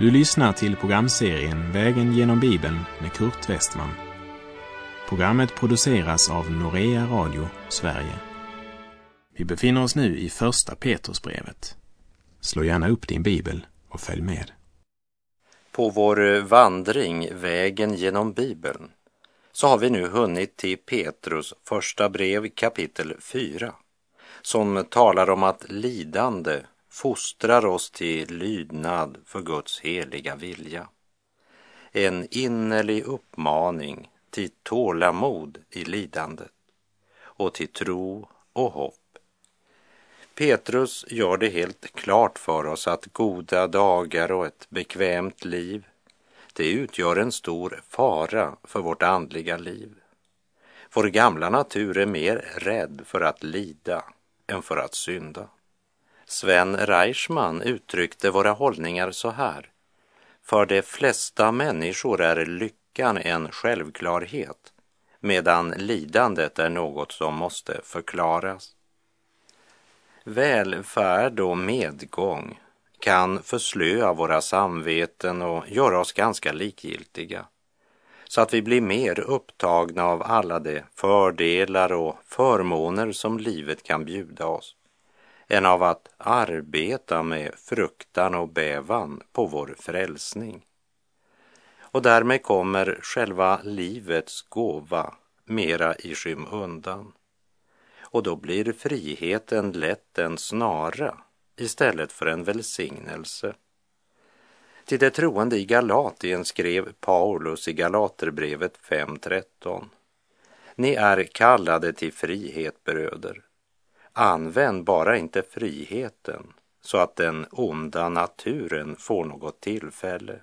Du lyssnar till programserien Vägen genom Bibeln med Kurt Westman. Programmet produceras av Norea Radio Sverige. Vi befinner oss nu i Första Petrusbrevet. Slå gärna upp din bibel och följ med. På vår vandring Vägen genom Bibeln så har vi nu hunnit till Petrus första brev kapitel 4 som talar om att lidande fostrar oss till lydnad för Guds heliga vilja. En innerlig uppmaning till tålamod i lidandet och till tro och hopp. Petrus gör det helt klart för oss att goda dagar och ett bekvämt liv, det utgör en stor fara för vårt andliga liv. Vår gamla natur är mer rädd för att lida än för att synda. Sven Reichman uttryckte våra hållningar så här. För de flesta människor är lyckan en självklarhet medan lidandet är något som måste förklaras. Välfärd och medgång kan förslöa våra samveten och göra oss ganska likgiltiga så att vi blir mer upptagna av alla de fördelar och förmåner som livet kan bjuda oss än av att arbeta med fruktan och bävan på vår frälsning. Och därmed kommer själva livets gåva mera i skymundan. Och då blir friheten lätt en snara istället för en välsignelse. Till de troende i Galatien skrev Paulus i Galaterbrevet 5.13. Ni är kallade till frihet, bröder. Använd bara inte friheten så att den onda naturen får något tillfälle,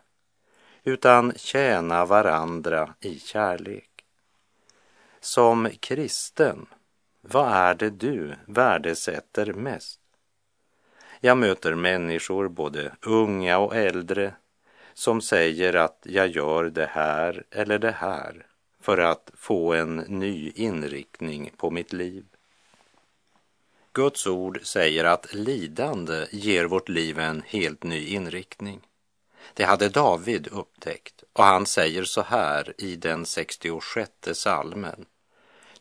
utan tjäna varandra i kärlek. Som kristen, vad är det du värdesätter mest? Jag möter människor, både unga och äldre, som säger att jag gör det här eller det här för att få en ny inriktning på mitt liv. Guds ord säger att lidande ger vårt liv en helt ny inriktning. Det hade David upptäckt och han säger så här i den 66 salmen.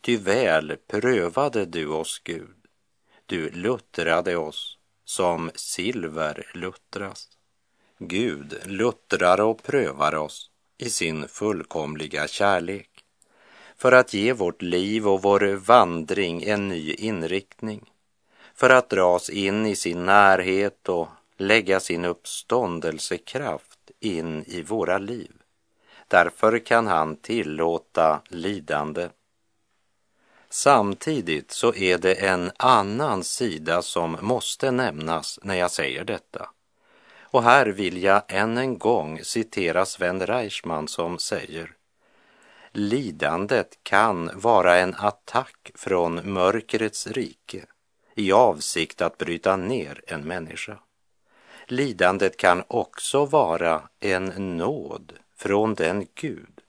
Ty väl prövade du oss, Gud. Du luttrade oss som silver luttras. Gud luttrar och prövar oss i sin fullkomliga kärlek för att ge vårt liv och vår vandring en ny inriktning för att dras in i sin närhet och lägga sin uppståndelsekraft in i våra liv. Därför kan han tillåta lidande. Samtidigt så är det en annan sida som måste nämnas när jag säger detta. Och här vill jag än en gång citera Sven Reichman som säger Lidandet kan vara en attack från mörkrets rike i avsikt att bryta ner en människa. Lidandet kan också vara en nåd från den Gud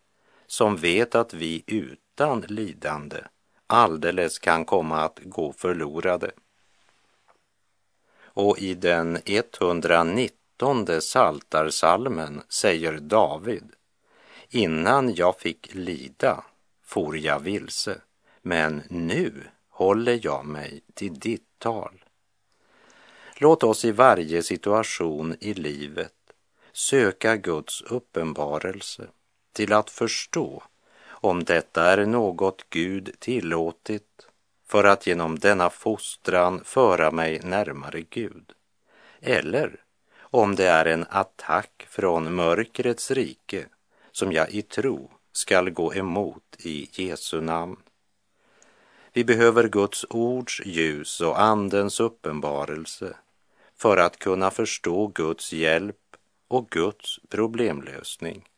som vet att vi utan lidande alldeles kan komma att gå förlorade. Och i den 119 saltarsalmen säger David Innan jag fick lida for jag vilse, men nu håller jag mig till ditt tal. Låt oss i varje situation i livet söka Guds uppenbarelse till att förstå om detta är något Gud tillåtit för att genom denna fostran föra mig närmare Gud. Eller om det är en attack från mörkrets rike som jag i tro skall gå emot i Jesu namn. Vi behöver Guds ords ljus och Andens uppenbarelse för att kunna förstå Guds hjälp och Guds problemlösning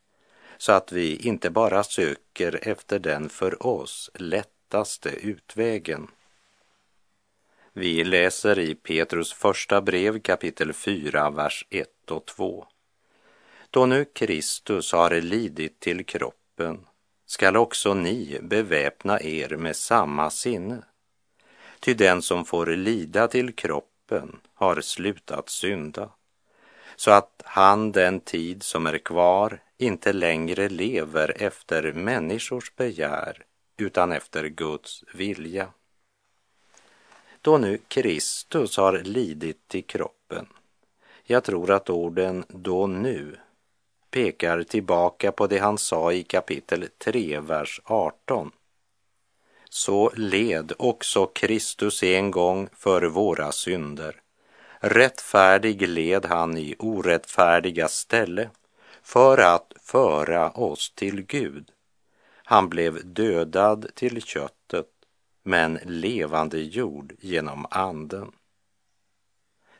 så att vi inte bara söker efter den för oss lättaste utvägen. Vi läser i Petrus första brev kapitel 4, vers 1 och 2. Då nu Kristus har lidit till kroppen skall också ni beväpna er med samma sinne. Ty den som får lida till kroppen har slutat synda. så att han den tid som är kvar inte längre lever efter människors begär utan efter Guds vilja. Då nu Kristus har lidit till kroppen, jag tror att orden då nu pekar tillbaka på det han sa i kapitel 3, vers 18. Så led också Kristus en gång för våra synder. Rättfärdig led han i orättfärdiga ställe för att föra oss till Gud. Han blev dödad till köttet, men levande jord genom anden.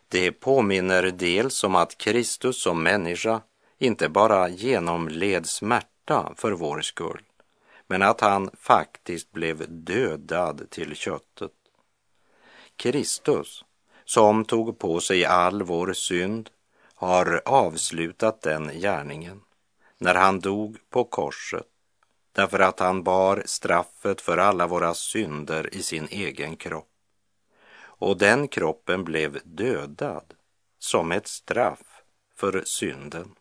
Det påminner dels om att Kristus som människa inte bara genomled smärta för vår skull, men att han faktiskt blev dödad till köttet. Kristus, som tog på sig all vår synd, har avslutat den gärningen när han dog på korset därför att han bar straffet för alla våra synder i sin egen kropp. Och den kroppen blev dödad som ett straff för synden.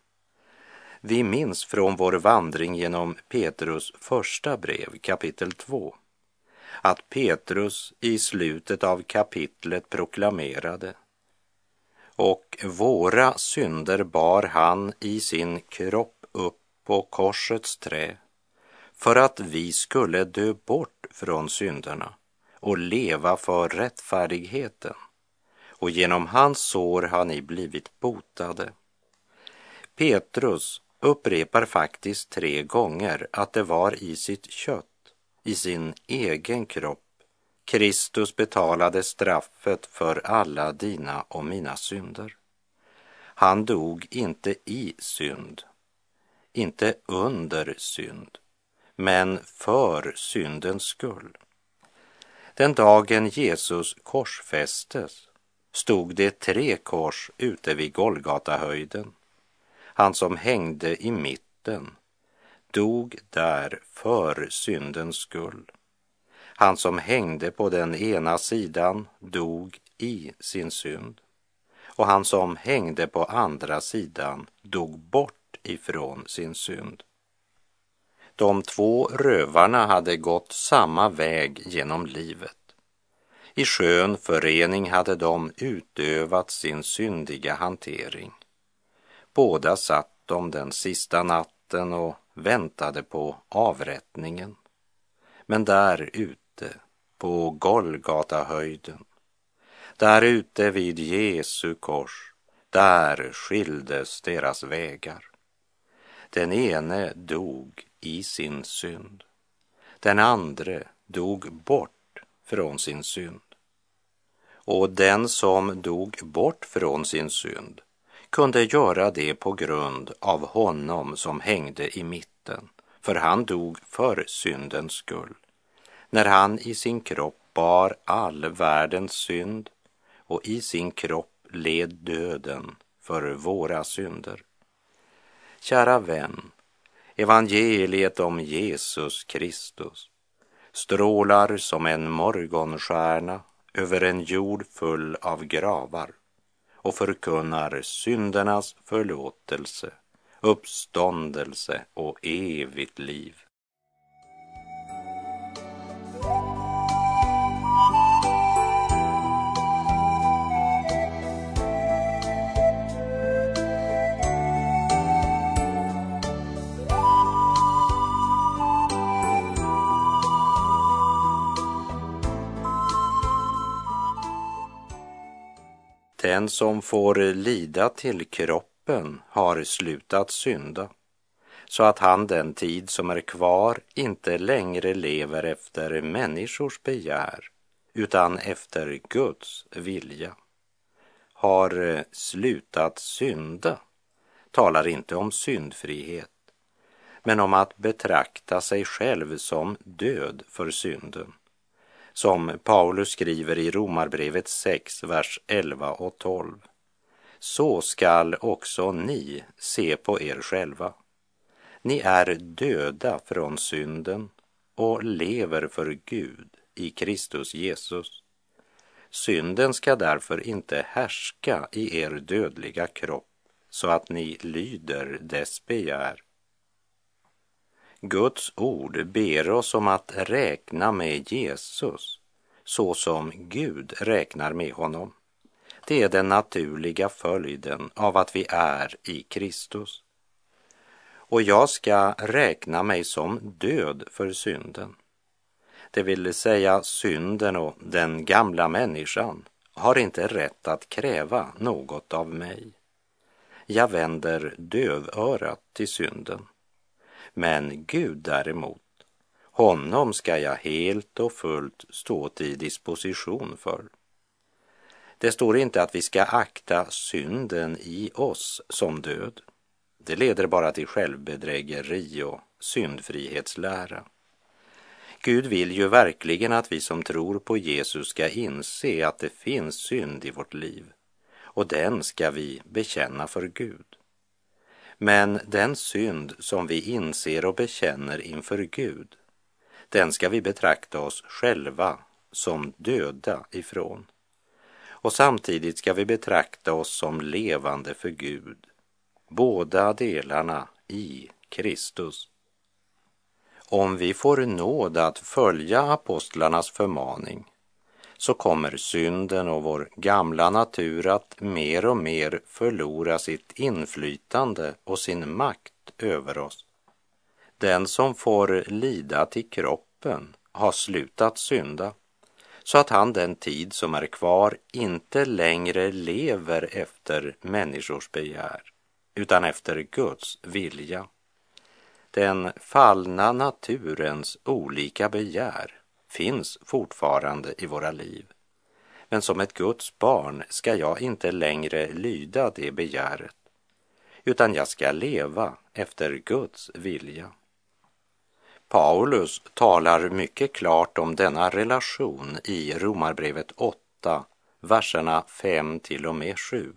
Vi minns från vår vandring genom Petrus första brev, kapitel 2, att Petrus i slutet av kapitlet proklamerade och våra synder bar han i sin kropp upp på korsets trä för att vi skulle dö bort från synderna och leva för rättfärdigheten. Och genom hans sår har ni blivit botade. Petrus upprepar faktiskt tre gånger att det var i sitt kött, i sin egen kropp, Kristus betalade straffet för alla dina och mina synder. Han dog inte i synd, inte under synd, men för syndens skull. Den dagen Jesus korsfästes stod det tre kors ute vid Golgatahöjden. Han som hängde i mitten dog där för syndens skull. Han som hängde på den ena sidan dog i sin synd och han som hängde på andra sidan dog bort ifrån sin synd. De två rövarna hade gått samma väg genom livet. I skön förening hade de utövat sin syndiga hantering. Båda satt de den sista natten och väntade på avrättningen. Men där ute på Golgatahöjden, där ute vid Jesu kors, där skildes deras vägar. Den ene dog i sin synd. Den andre dog bort från sin synd. Och den som dog bort från sin synd kunde göra det på grund av honom som hängde i mitten, för han dog för syndens skull, när han i sin kropp bar all världens synd och i sin kropp led döden för våra synder. Kära vän, evangeliet om Jesus Kristus strålar som en morgonstjärna över en jord full av gravar och förkunnar syndernas förlåtelse, uppståndelse och evigt liv. Den som får lida till kroppen har slutat synda, så att han den tid som är kvar inte längre lever efter människors begär, utan efter Guds vilja. Har eh, slutat synda talar inte om syndfrihet, men om att betrakta sig själv som död för synden som Paulus skriver i Romarbrevet 6, vers 11 och 12. Så skall också ni se på er själva. Ni är döda från synden och lever för Gud i Kristus Jesus. Synden ska därför inte härska i er dödliga kropp så att ni lyder dess begär. Guds ord ber oss om att räkna med Jesus så som Gud räknar med honom. Det är den naturliga följden av att vi är i Kristus. Och jag ska räkna mig som död för synden. Det vill säga synden och den gamla människan har inte rätt att kräva något av mig. Jag vänder dövörat till synden. Men Gud däremot, honom ska jag helt och fullt stå till disposition för. Det står inte att vi ska akta synden i oss som död. Det leder bara till självbedrägeri och syndfrihetslära. Gud vill ju verkligen att vi som tror på Jesus ska inse att det finns synd i vårt liv och den ska vi bekänna för Gud. Men den synd som vi inser och bekänner inför Gud, den ska vi betrakta oss själva som döda ifrån. Och samtidigt ska vi betrakta oss som levande för Gud, båda delarna i Kristus. Om vi får nåd att följa apostlarnas förmaning så kommer synden och vår gamla natur att mer och mer förlora sitt inflytande och sin makt över oss. Den som får lida till kroppen har slutat synda så att han den tid som är kvar inte längre lever efter människors begär utan efter Guds vilja. Den fallna naturens olika begär finns fortfarande i våra liv. Men som ett Guds barn ska jag inte längre lyda det begäret, utan jag ska leva efter Guds vilja. Paulus talar mycket klart om denna relation i Romarbrevet 8, verserna 5 till och med 7.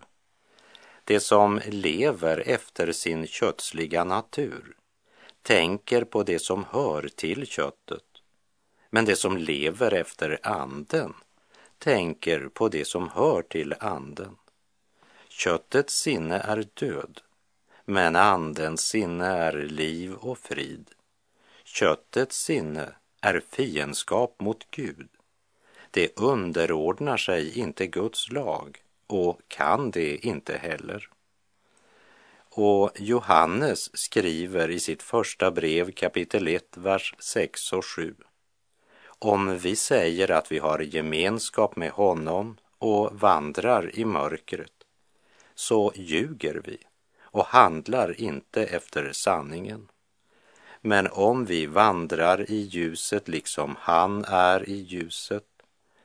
Det som lever efter sin kötsliga natur tänker på det som hör till köttet men det som lever efter anden tänker på det som hör till anden. Köttets sinne är död, men andens sinne är liv och frid. Köttets sinne är fiendskap mot Gud. Det underordnar sig inte Guds lag och kan det inte heller. Och Johannes skriver i sitt första brev kapitel 1, vers 6 och 7. Om vi säger att vi har gemenskap med honom och vandrar i mörkret, så ljuger vi och handlar inte efter sanningen. Men om vi vandrar i ljuset liksom han är i ljuset,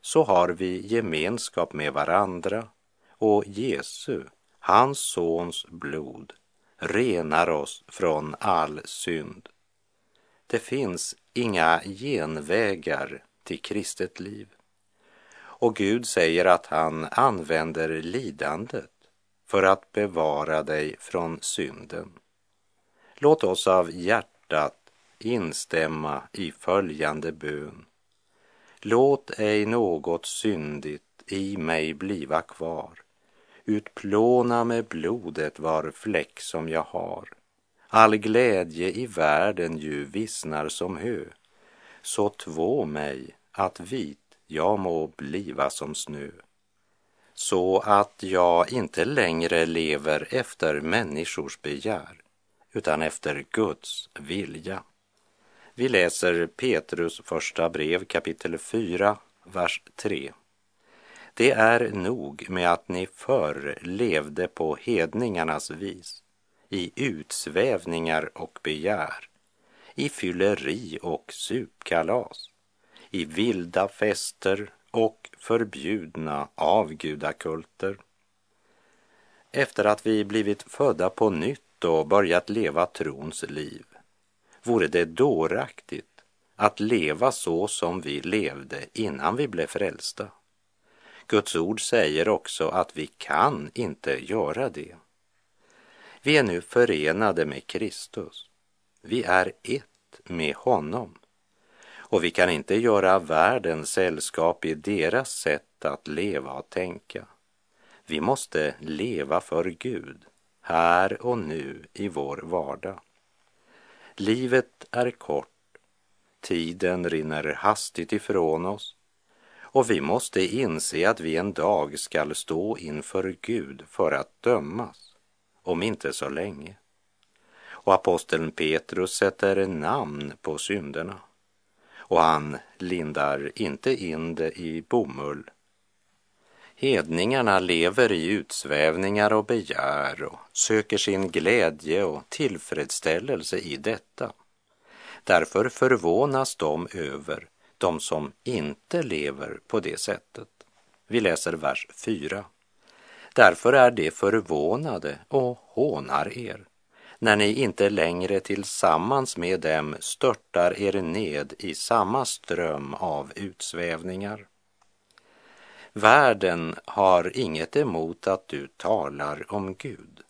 så har vi gemenskap med varandra och Jesu, hans sons blod, renar oss från all synd. Det finns inga genvägar till kristet liv. Och Gud säger att han använder lidandet för att bevara dig från synden. Låt oss av hjärtat instämma i följande bön. Låt ej något syndigt i mig bliva kvar. Utplåna med blodet var fläck som jag har All glädje i världen ju vissnar som hö. Så två mig att vit jag må bliva som snö. Så att jag inte längre lever efter människors begär, utan efter Guds vilja. Vi läser Petrus första brev kapitel 4, vers 3. Det är nog med att ni förr levde på hedningarnas vis i utsvävningar och begär, i fylleri och supkalas, i vilda fester och förbjudna avgudakulter. Efter att vi blivit födda på nytt och börjat leva trons liv, vore det dåraktigt att leva så som vi levde innan vi blev frälsta. Guds ord säger också att vi kan inte göra det. Vi är nu förenade med Kristus. Vi är ett med honom. Och vi kan inte göra världen sällskap i deras sätt att leva och tänka. Vi måste leva för Gud här och nu i vår vardag. Livet är kort, tiden rinner hastigt ifrån oss och vi måste inse att vi en dag skall stå inför Gud för att dömas, om inte så länge. Och aposteln Petrus sätter namn på synderna och han lindar inte in det i bomull. Hedningarna lever i utsvävningar och begär och söker sin glädje och tillfredsställelse i detta. Därför förvånas de över de som inte lever på det sättet. Vi läser vers 4. Därför är de förvånade och hånar er när ni inte längre tillsammans med dem störtar er ned i samma ström av utsvävningar. Världen har inget emot att du talar om Gud,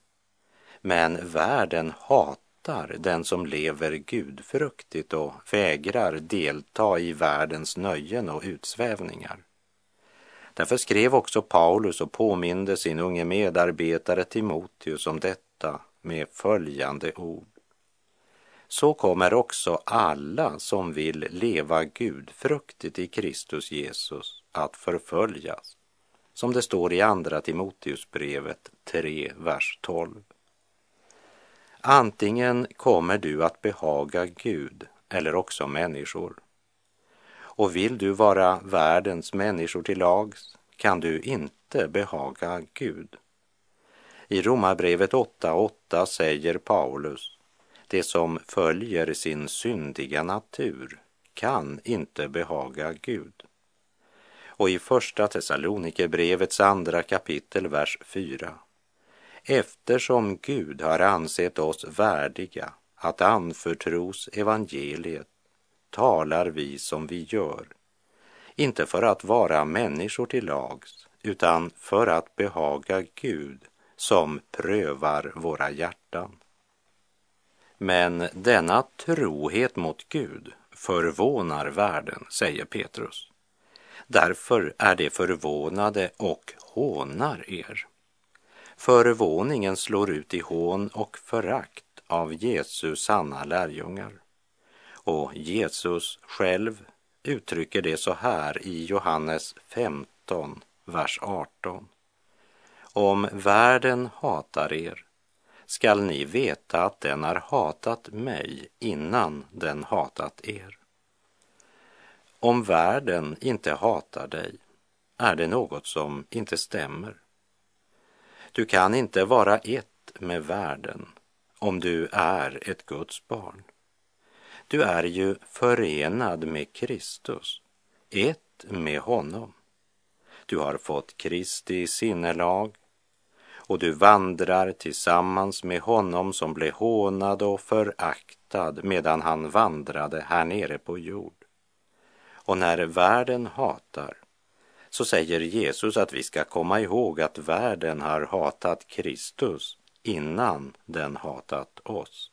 men världen hatar den som lever gudfruktigt och vägrar delta i världens nöjen och utsvävningar. Därför skrev också Paulus och påminde sin unge medarbetare Timoteus om detta med följande ord. Så kommer också alla som vill leva gudfruktigt i Kristus Jesus att förföljas, som det står i Andra Timoteusbrevet 3, vers 12. Antingen kommer du att behaga Gud eller också människor. Och vill du vara världens människor till lags kan du inte behaga Gud. I Romarbrevet 8.8 säger Paulus, det som följer sin syndiga natur kan inte behaga Gud. Och i Första Thessalonikerbrevets andra kapitel, vers 4. Eftersom Gud har ansett oss värdiga att anförtros evangeliet talar vi som vi gör, inte för att vara människor till lags, utan för att behaga Gud som prövar våra hjärtan. Men denna trohet mot Gud förvånar världen, säger Petrus. Därför är de förvånade och hånar er. Förvåningen slår ut i hån och förakt av Jesus sanna lärjungar. Och Jesus själv uttrycker det så här i Johannes 15, vers 18. Om världen hatar er skall ni veta att den har hatat mig innan den hatat er. Om världen inte hatar dig är det något som inte stämmer. Du kan inte vara ett med världen om du är ett Guds barn. Du är ju förenad med Kristus, ett med honom. Du har fått Kristi sinnelag och du vandrar tillsammans med honom som blev hånad och föraktad medan han vandrade här nere på jord. Och när världen hatar så säger Jesus att vi ska komma ihåg att världen har hatat Kristus innan den hatat oss.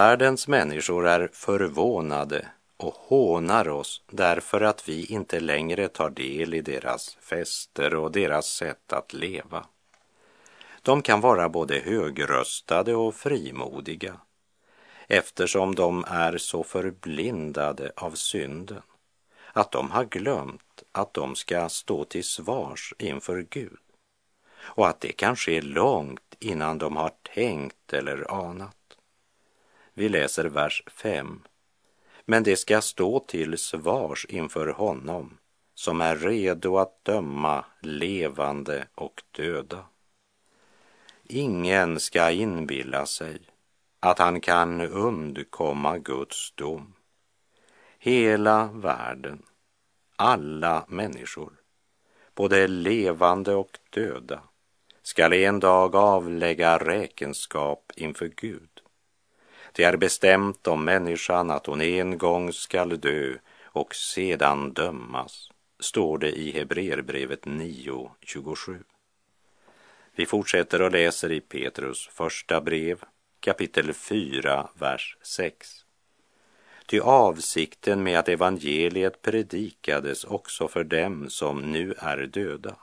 Världens människor är förvånade och hånar oss därför att vi inte längre tar del i deras fester och deras sätt att leva. De kan vara både högröstade och frimodiga eftersom de är så förblindade av synden att de har glömt att de ska stå till svars inför Gud och att det kan ske långt innan de har tänkt eller anat. Vi läser vers 5. Men det ska stå till svars inför honom som är redo att döma levande och döda. Ingen ska inbilla sig att han kan undkomma Guds dom. Hela världen, alla människor, både levande och döda, skall en dag avlägga räkenskap inför Gud. Det är bestämt om människan att hon en gång skall dö och sedan dömas, står det i Hebreerbrevet 9.27. Vi fortsätter och läser i Petrus första brev, kapitel 4, vers 6. Ty avsikten med att evangeliet predikades också för dem som nu är döda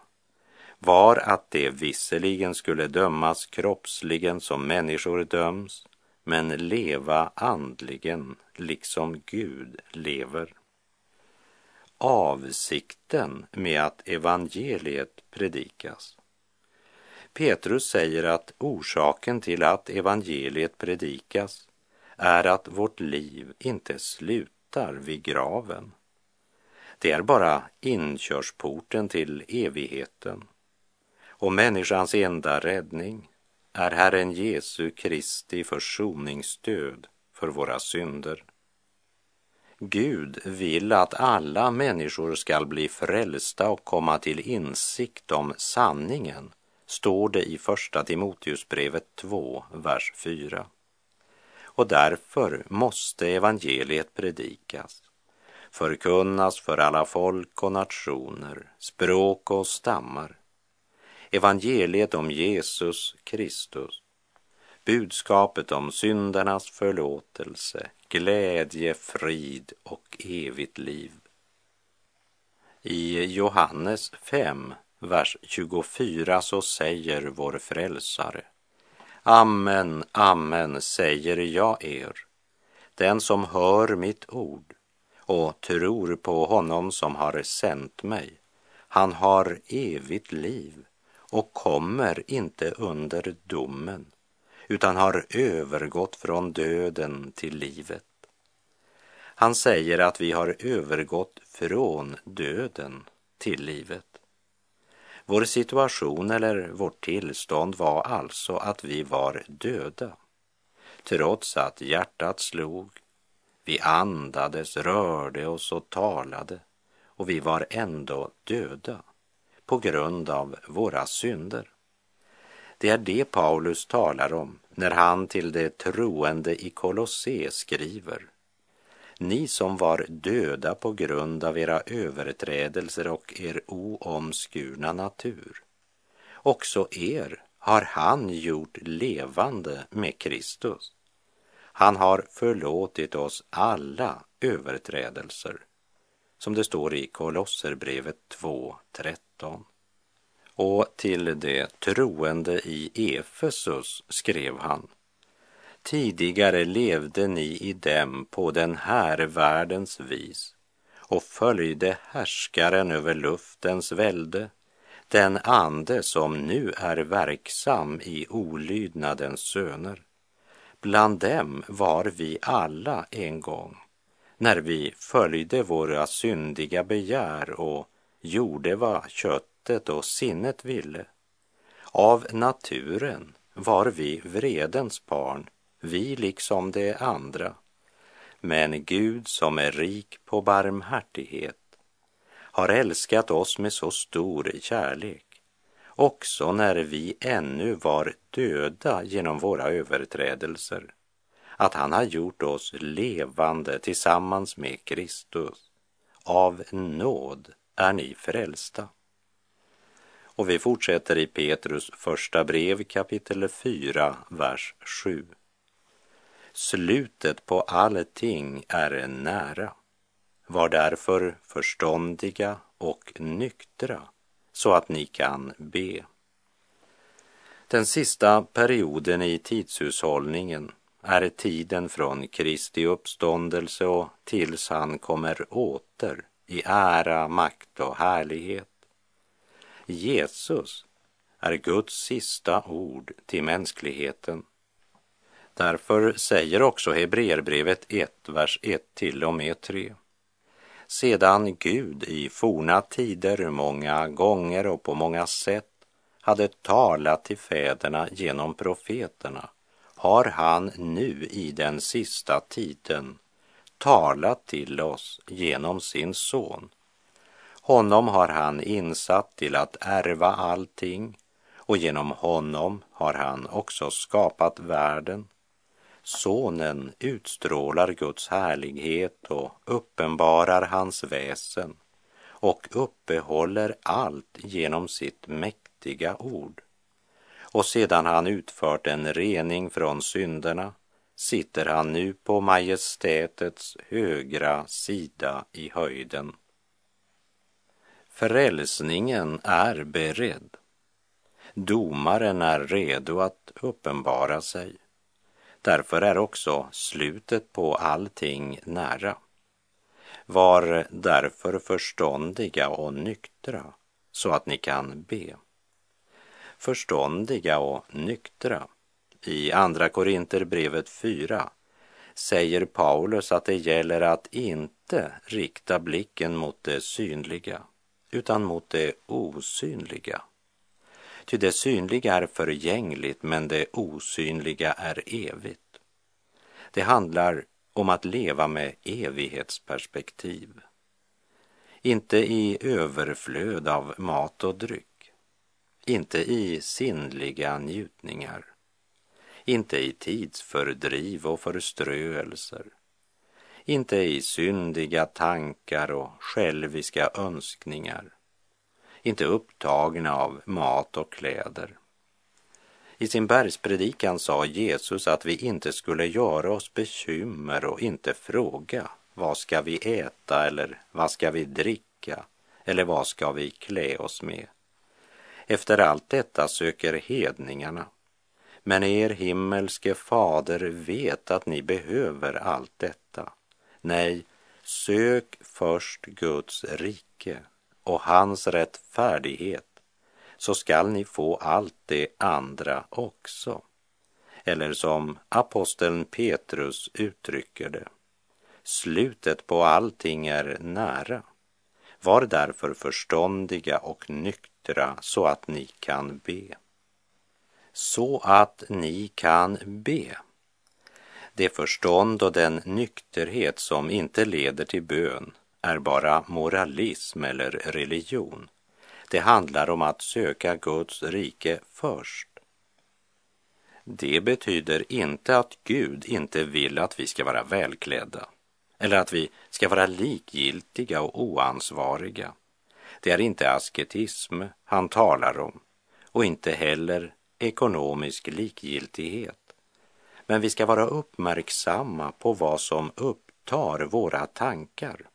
var att de visserligen skulle dömas kroppsligen som människor döms, men leva andligen liksom Gud lever. Avsikten med att evangeliet predikas. Petrus säger att orsaken till att evangeliet predikas är att vårt liv inte slutar vid graven. Det är bara inkörsporten till evigheten. Och människans enda räddning är Herren Jesu Kristi försoningsstöd för våra synder. Gud vill att alla människor skall bli frälsta och komma till insikt om sanningen, står det i Första Timoteusbrevet 2, vers 4. Och därför måste evangeliet predikas, förkunnas för alla folk och nationer, språk och stammar. Evangeliet om Jesus Kristus, budskapet om syndernas förlåtelse, glädje, frid och evigt liv. I Johannes 5, vers 24 så säger vår frälsare Amen, amen säger jag er. Den som hör mitt ord och tror på honom som har sänt mig, han har evigt liv och kommer inte under domen, utan har övergått från döden till livet. Han säger att vi har övergått från döden till livet. Vår situation eller vårt tillstånd var alltså att vi var döda. Trots att hjärtat slog, vi andades, rörde oss och talade och vi var ändå döda på grund av våra synder. Det är det Paulus talar om när han till de troende i Kolosse skriver ni som var döda på grund av era överträdelser och er oomskurna natur. Också er har han gjort levande med Kristus. Han har förlåtit oss alla överträdelser, som det står i Kolosserbrevet 2.13. Och till de troende i Efesus skrev han Tidigare levde ni i dem på den här världens vis och följde härskaren över luftens välde, den ande som nu är verksam i olydnadens söner. Bland dem var vi alla en gång, när vi följde våra syndiga begär och gjorde vad köttet och sinnet ville. Av naturen var vi vredens barn vi liksom de andra. Men Gud som är rik på barmhärtighet har älskat oss med så stor kärlek också när vi ännu var döda genom våra överträdelser, att han har gjort oss levande tillsammans med Kristus. Av nåd är ni frälsta. Och vi fortsätter i Petrus första brev kapitel 4, vers 7. Slutet på allting är nära. Var därför förståndiga och nyktra så att ni kan be. Den sista perioden i tidshushållningen är tiden från Kristi uppståndelse och tills han kommer åter i ära, makt och härlighet. Jesus är Guds sista ord till mänskligheten Därför säger också Hebreerbrevet 1, vers 1 till och med 3. Sedan Gud i forna tider många gånger och på många sätt hade talat till fäderna genom profeterna har han nu i den sista tiden talat till oss genom sin son. Honom har han insatt till att ärva allting och genom honom har han också skapat världen. Sonen utstrålar Guds härlighet och uppenbarar hans väsen och uppehåller allt genom sitt mäktiga ord. Och sedan han utfört en rening från synderna sitter han nu på majestätets högra sida i höjden. Frälsningen är beredd. Domaren är redo att uppenbara sig. Därför är också slutet på allting nära. Var därför förståndiga och nyktra så att ni kan be. Förståndiga och nyktra. I Andra Korinterbrevet 4 säger Paulus att det gäller att inte rikta blicken mot det synliga utan mot det osynliga. Ty det synliga är förgängligt men det osynliga är evigt. Det handlar om att leva med evighetsperspektiv. Inte i överflöd av mat och dryck. Inte i sinnliga njutningar. Inte i tidsfördriv och förströelser. Inte i syndiga tankar och själviska önskningar. Inte upptagna av mat och kläder. I sin bergspredikan sa Jesus att vi inte skulle göra oss bekymmer och inte fråga vad ska vi äta eller vad ska vi dricka eller vad ska vi klä oss med. Efter allt detta söker hedningarna. Men er himmelske fader vet att ni behöver allt detta. Nej, sök först Guds rike och hans rättfärdighet så skall ni få allt det andra också. Eller som aposteln Petrus uttrycker det. Slutet på allting är nära. Var därför förståndiga och nyktra så att ni kan be. Så att ni kan be. Det förstånd och den nykterhet som inte leder till bön är bara moralism eller religion. Det handlar om att söka Guds rike först. Det betyder inte att Gud inte vill att vi ska vara välklädda eller att vi ska vara likgiltiga och oansvariga. Det är inte asketism han talar om och inte heller ekonomisk likgiltighet. Men vi ska vara uppmärksamma på vad som upptar våra tankar,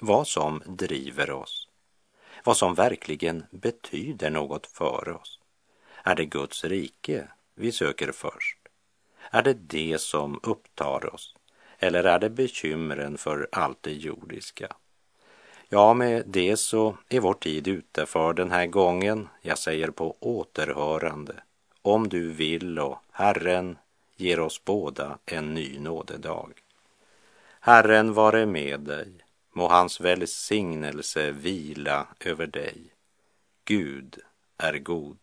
vad som driver oss vad som verkligen betyder något för oss. Är det Guds rike vi söker först? Är det det som upptar oss? Eller är det bekymren för allt det jordiska? Ja, med det så är vår tid ute för den här gången. Jag säger på återhörande. Om du vill och Herren ger oss båda en ny nådedag. Herren vare med dig. Må hans välsignelse vila över dig. Gud är god.